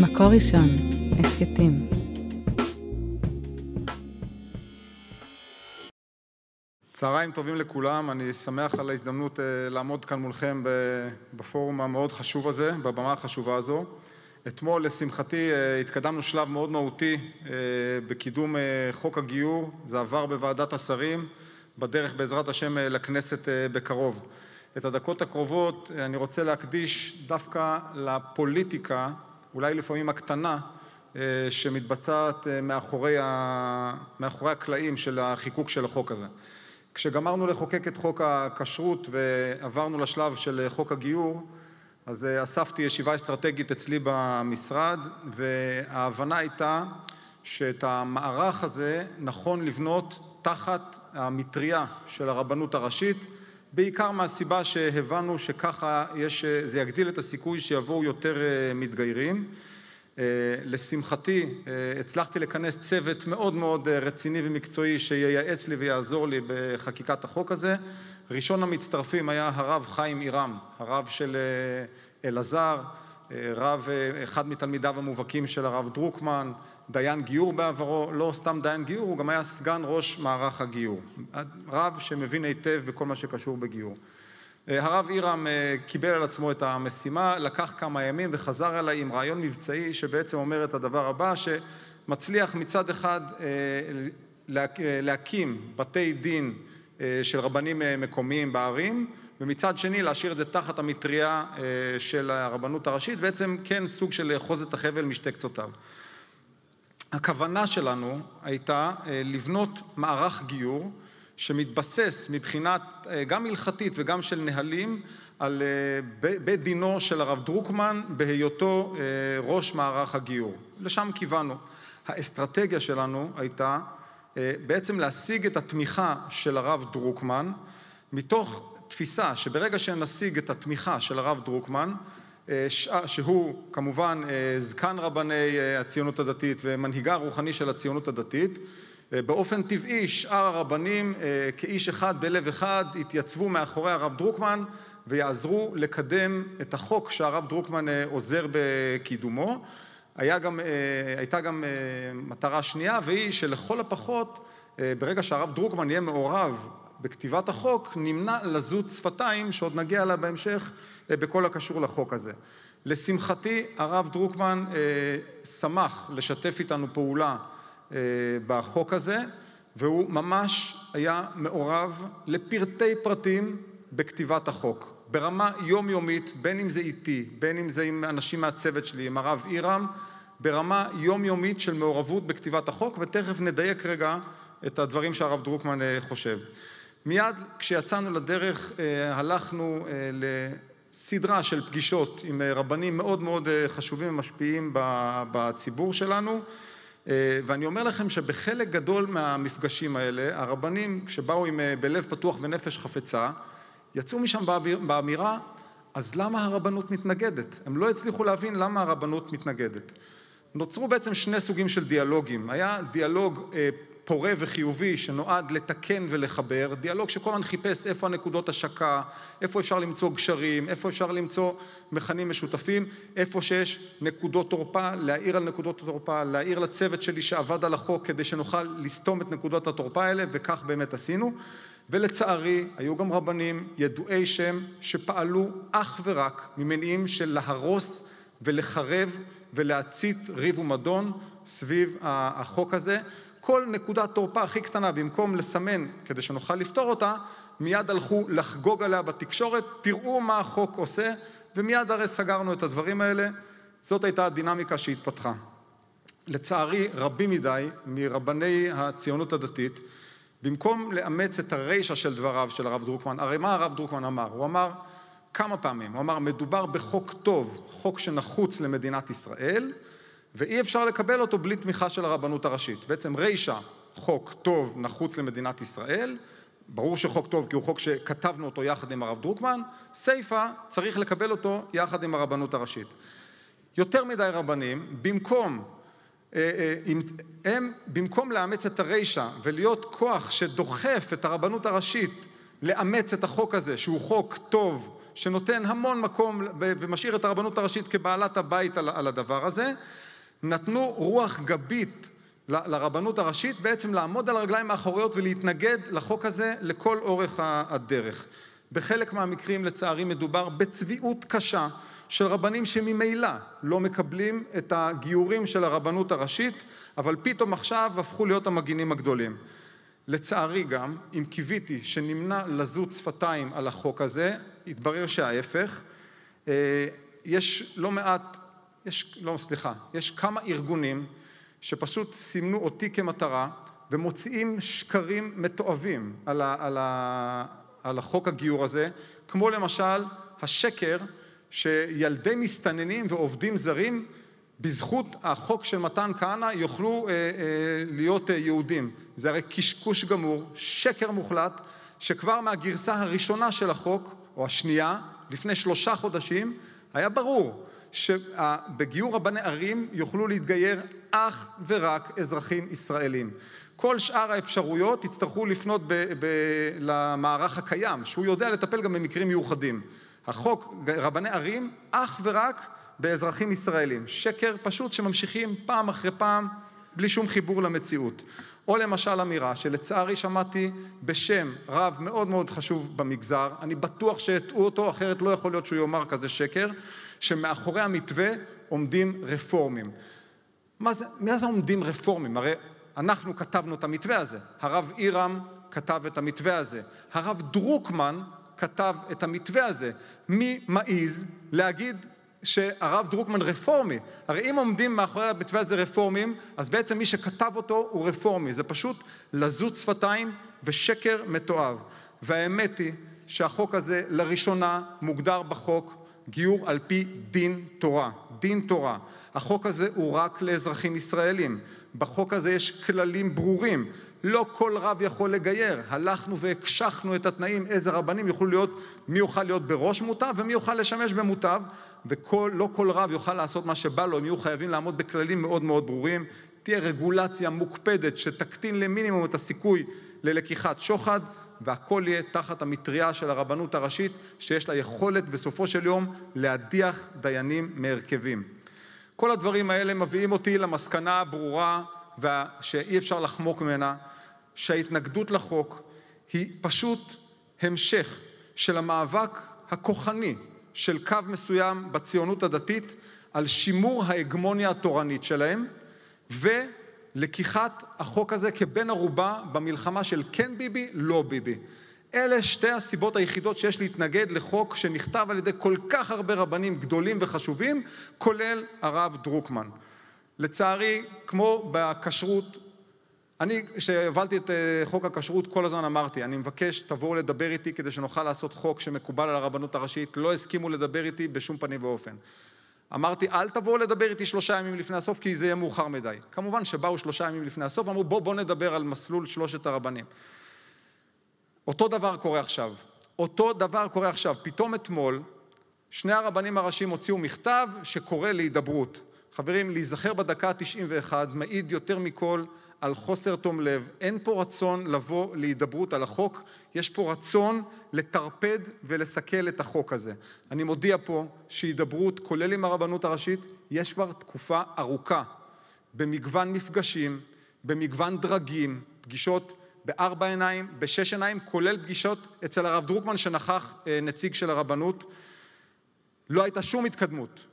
מקור ראשון, הסכתים. צהריים טובים לכולם, אני שמח על ההזדמנות אה, לעמוד כאן מולכם בפורום המאוד חשוב הזה, בבמה החשובה הזו. אתמול, לשמחתי, אה, התקדמנו שלב מאוד מהותי אה, בקידום חוק הגיור, זה עבר בוועדת השרים, בדרך בעזרת השם לכנסת בקרוב. את הדקות הקרובות אני רוצה להקדיש דווקא לפוליטיקה, אולי לפעמים הקטנה, שמתבצעת מאחורי, ה... מאחורי הקלעים של החיקוק של החוק הזה. כשגמרנו לחוקק את חוק הכשרות ועברנו לשלב של חוק הגיור, אז אספתי ישיבה אסטרטגית אצלי במשרד, וההבנה הייתה שאת המערך הזה נכון לבנות תחת המטריה של הרבנות הראשית, בעיקר מהסיבה שהבנו שככה יש, זה יגדיל את הסיכוי שיבואו יותר מתגיירים. אה, לשמחתי אה, הצלחתי לכנס צוות מאוד מאוד אה, רציני ומקצועי שייעץ לי ויעזור לי בחקיקת החוק הזה. ראשון המצטרפים היה הרב חיים עירם, הרב של אלעזר, רב, אחד מתלמידיו המובהקים של הרב דרוקמן, דיין גיור בעברו, לא סתם דיין גיור, הוא גם היה סגן ראש מערך הגיור. רב שמבין היטב בכל מה שקשור בגיור. הרב עירם אה, קיבל על עצמו את המשימה, לקח כמה ימים וחזר אליי עם רעיון מבצעי שבעצם אומר את הדבר הבא, שמצליח מצד אחד אה, להקים בתי דין אה, של רבנים מקומיים בערים, ומצד שני להשאיר את זה תחת המטריה של הרבנות הראשית, בעצם כן סוג של לאחוז את החבל משתי קצותיו. הכוונה שלנו הייתה לבנות מערך גיור שמתבסס מבחינת אה, גם הלכתית וגם של נהלים על אה, בית דינו של הרב דרוקמן בהיותו אה, ראש מערך הגיור. לשם כיוונו. האסטרטגיה שלנו הייתה בעצם להשיג את התמיכה של הרב דרוקמן מתוך תפיסה שברגע שנשיג את התמיכה של הרב דרוקמן שהוא כמובן זקן רבני הציונות הדתית ומנהיגה הרוחני של הציונות הדתית אה, באופן טבעי שאר הרבנים אה, כאיש אחד בלב אחד התייצבו מאחורי הרב דרוקמן ויעזרו לקדם את החוק שהרב דרוקמן אה, עוזר בקידומו. גם, הייתה גם מטרה שנייה והיא שלכל הפחות ברגע שהרב דרוקמן יהיה מעורב בכתיבת החוק נמנע לזות שפתיים שעוד נגיע אליה בהמשך בכל הקשור לחוק הזה. לשמחתי הרב דרוקמן שמח לשתף איתנו פעולה אה, בחוק הזה, והוא ממש היה מעורב לפרטי פרטים בכתיבת החוק, ברמה יומיומית, בין אם זה איתי, בין אם זה עם אנשים מהצוות שלי, עם הרב עירם, ברמה יומיומית של מעורבות בכתיבת החוק, ותכף נדייק רגע את הדברים שהרב דרוקמן אה, חושב. מיד כשיצאנו לדרך אה, הלכנו לסדרה של פגישות עם רבנים מאוד מאוד חשובים ומשפיעים בציבור שלנו אה, ואני אומר לכם שבחלק גדול מהמפגשים האלה, הרבנים שבאו עם, אה, בלב פתוח ונפש חפצה, יצאו משם באמירה, אז למה הרבנות מתנגדת? הם לא הצליחו להבין למה הרבנות מתנגדת. נוצרו בעצם שני סוגים של דיאלוגים. היה דיאלוג אה, פורה וחיובי שנועד לתקן ולחבר, דיאלוג שכל הזמן חיפש איפה הנקודות השקה, איפה אפשר למצוא גשרים, איפה אפשר למצוא מכנים משותפים, איפה שיש נקודות תורפה, להעיר על נקודות התורפה, להעיר לצוות שלי שעבד על החוק כדי שנוכל לסתום את נקודות התורפה האלה, וכך באמת עשינו. ולצערי היו גם רבנים ידועי שם שפעלו אך ורק ממניעים של להרוס ולחרב ולהצית ריב ומדון סביב החוק הזה כל נקודת תורפה הכי קטנה, במקום לסמן כדי שנוכל לפתור אותה, מיד הלכו לחגוג עליה בתקשורת, תראו מה החוק עושה, ומיד הרי סגרנו את הדברים האלה. זאת הייתה הדינמיקה שהתפתחה. לצערי, רבים מדי מרבני הציונות הדתית, במקום לאמץ את הרישא של דבריו של הרב דרוקמן, הרי מה הרב דרוקמן אמר? הוא אמר כמה פעמים, הוא אמר מדובר בחוק טוב, חוק שנחוץ למדינת ישראל, ואי אפשר לקבל אותו בלי תמיכה של הרבנות הראשית. בעצם רישא, חוק טוב, נחוץ למדינת ישראל, ברור שחוק טוב כי הוא חוק שכתבנו אותו יחד עם הרב דרוקמן, סיפא צריך לקבל אותו יחד עם הרבנות הראשית. יותר מדי רבנים, במקום, אה, אה, הם במקום לאמץ את הרישא ולהיות כוח שדוחף את הרבנות הראשית לאמץ את החוק הזה שהוא חוק טוב שנותן המון מקום ומשאיר את הרבנות הראשית כבעלת הבית על הדבר הזה, נתנו רוח גבית לרבנות הראשית בעצם לעמוד על הרגליים האחוריות ולהתנגד לחוק הזה לכל אורך הדרך. בחלק מהמקרים לצערי מדובר בצביעות קשה של רבנים שממילא לא מקבלים את הגיורים של הרבנות הראשית, אבל פתאום עכשיו הפכו להיות המגינים הגדולים. לצערי גם, אם קיוויתי שנמנע לזות שפתיים על החוק הזה, התברר שההפך. אה, יש לא מעט, יש, לא סליחה, יש כמה ארגונים שפשוט סימנו אותי כמטרה ומוציאים שקרים מתועבים על, ה, על, ה, על החוק הגיור הזה, כמו למשל השקר שילדי מסתננים ועובדים זרים בזכות החוק של מתן כהנא יוכלו אה, אה, להיות אה, יהודים. זה הרי קשקוש גמור, שקר מוחלט, שכבר מהגרסה הראשונה של החוק, או השנייה, לפני שלושה חודשים, היה ברור שבגיור רבני ערים יוכלו להתגייר אך ורק אזרחים ישראלים. כל שאר האפשרויות יצטרכו לפנות ב- ב- למערך הקיים, שהוא יודע לטפל גם במקרים מיוחדים. החוק רבני ערים אך ורק באזרחים ישראלים. שקר פשוט שממשיכים פעם אחרי פעם בלי שום חיבור למציאות. או למשל אמירה שלצערי שמעתי בשם רב מאוד מאוד חשוב במגזר, אני בטוח שהטעו אותו, אחרת לא יכול להיות שהוא יאמר כזה שקר, שמאחורי המתווה עומדים רפורמים. מה זה, מה זה עומדים רפורמים? הרי אנחנו כתבנו את המתווה הזה, הרב אירם כתב את המתווה הזה, הרב דרוקמן כתב את המתווה הזה. מי מעז להגיד שהרב דרוקמן רפורמי? הרי אם עומדים מאחורי המתווה הזה רפורמים, אז בעצם מי שכתב אותו הוא רפורמי. זה פשוט לזות שפתיים ושקר מתועב. והאמת היא שהחוק הזה לראשונה מוגדר בחוק גיור על פי דין תורה. דין תורה. החוק הזה הוא רק לאזרחים ישראלים. בחוק הזה יש כללים ברורים. לא כל רב יכול לגייר. הלכנו והקשחנו את התנאים איזה רבנים יוכלו להיות, מי יוכל להיות בראש מוטב ומי יוכל לשמש במוטב, ולא כל רב יוכל לעשות מה שבא לו, הם יהיו חייבים לעמוד בכללים מאוד מאוד ברורים. תהיה רגולציה מוקפדת שתקטין למינימום את הסיכוי ללקיחת שוחד, והכל יהיה תחת המטריה של הרבנות הראשית, שיש לה יכולת בסופו של יום להדיח דיינים מהרכבים. כל הדברים האלה מביאים אותי למסקנה הברורה שאי אפשר לחמוק ממנה, שההתנגדות לחוק היא פשוט המשך של המאבק הכוחני של קו מסוים בציונות הדתית על שימור ההגמוניה התורנית שלהם ולקיחת החוק הזה כבן ערובה במלחמה של כן ביבי, לא ביבי. אלה שתי הסיבות היחידות שיש להתנגד לחוק שנכתב על ידי כל כך הרבה רבנים גדולים וחשובים, כולל הרב דרוקמן. לצערי, כמו בכשרות, אני, כשהובלתי את אה, חוק הכשרות, כל הזמן אמרתי, אני מבקש, תבואו לדבר איתי כדי שנוכל לעשות חוק שמקובל על הרבנות הראשית. לא הסכימו לדבר איתי בשום פנים ואופן. אמרתי, אל תבואו לדבר איתי שלושה ימים לפני הסוף, כי זה יהיה מאוחר מדי. כמובן שבאו שלושה ימים לפני הסוף, אמרו, בואו בוא נדבר על מסלול שלושת הרבנים. אותו דבר קורה עכשיו. אותו דבר קורה עכשיו. פתאום אתמול, שני הרבנים הראשיים הוציאו מכתב שקורא להידברות. חברים, להיזכר בדקה ה-91 מעיד יותר מכל על חוסר תום לב. אין פה רצון לבוא להידברות על החוק, יש פה רצון לטרפד ולסכל את החוק הזה. אני מודיע פה שהידברות, כולל עם הרבנות הראשית, יש כבר תקופה ארוכה, במגוון מפגשים, במגוון דרגים, פגישות בארבע עיניים, בשש עיניים, כולל פגישות אצל הרב דרוקמן שנכח אה, נציג של הרבנות. לא הייתה שום התקדמות.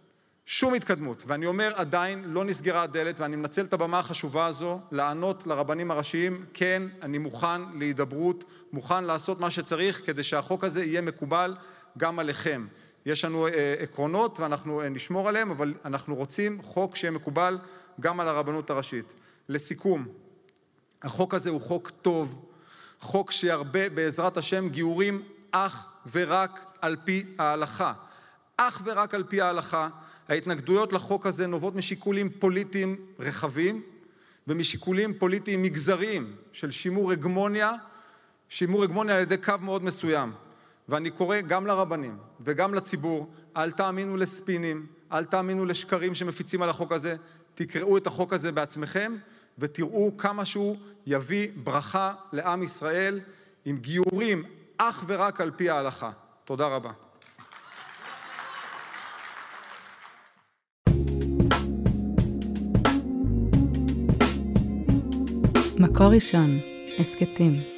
שום התקדמות. ואני אומר, עדיין לא נסגרה הדלת, ואני מנצל את הבמה החשובה הזו לענות לרבנים הראשיים, כן, אני מוכן להידברות, מוכן לעשות מה שצריך כדי שהחוק הזה יהיה מקובל גם עליכם. יש לנו אה, עקרונות ואנחנו אה, נשמור עליהם, אבל אנחנו רוצים חוק שיהיה מקובל גם על הרבנות הראשית. לסיכום, החוק הזה הוא חוק טוב, חוק שירבה בעזרת השם גיורים אך ורק על פי ההלכה. אך ורק על פי ההלכה. ההתנגדויות לחוק הזה נובעות משיקולים פוליטיים רחבים ומשיקולים פוליטיים מגזריים של שימור הגמוניה, שימור הגמוניה על ידי קו מאוד מסוים. ואני קורא גם לרבנים וגם לציבור, אל תאמינו לספינים, אל תאמינו לשקרים שמפיצים על החוק הזה, תקראו את החוק הזה בעצמכם ותראו כמה שהוא יביא ברכה לעם ישראל עם גיורים אך ורק על פי ההלכה. תודה רבה. מקור ראשון, הסכתים.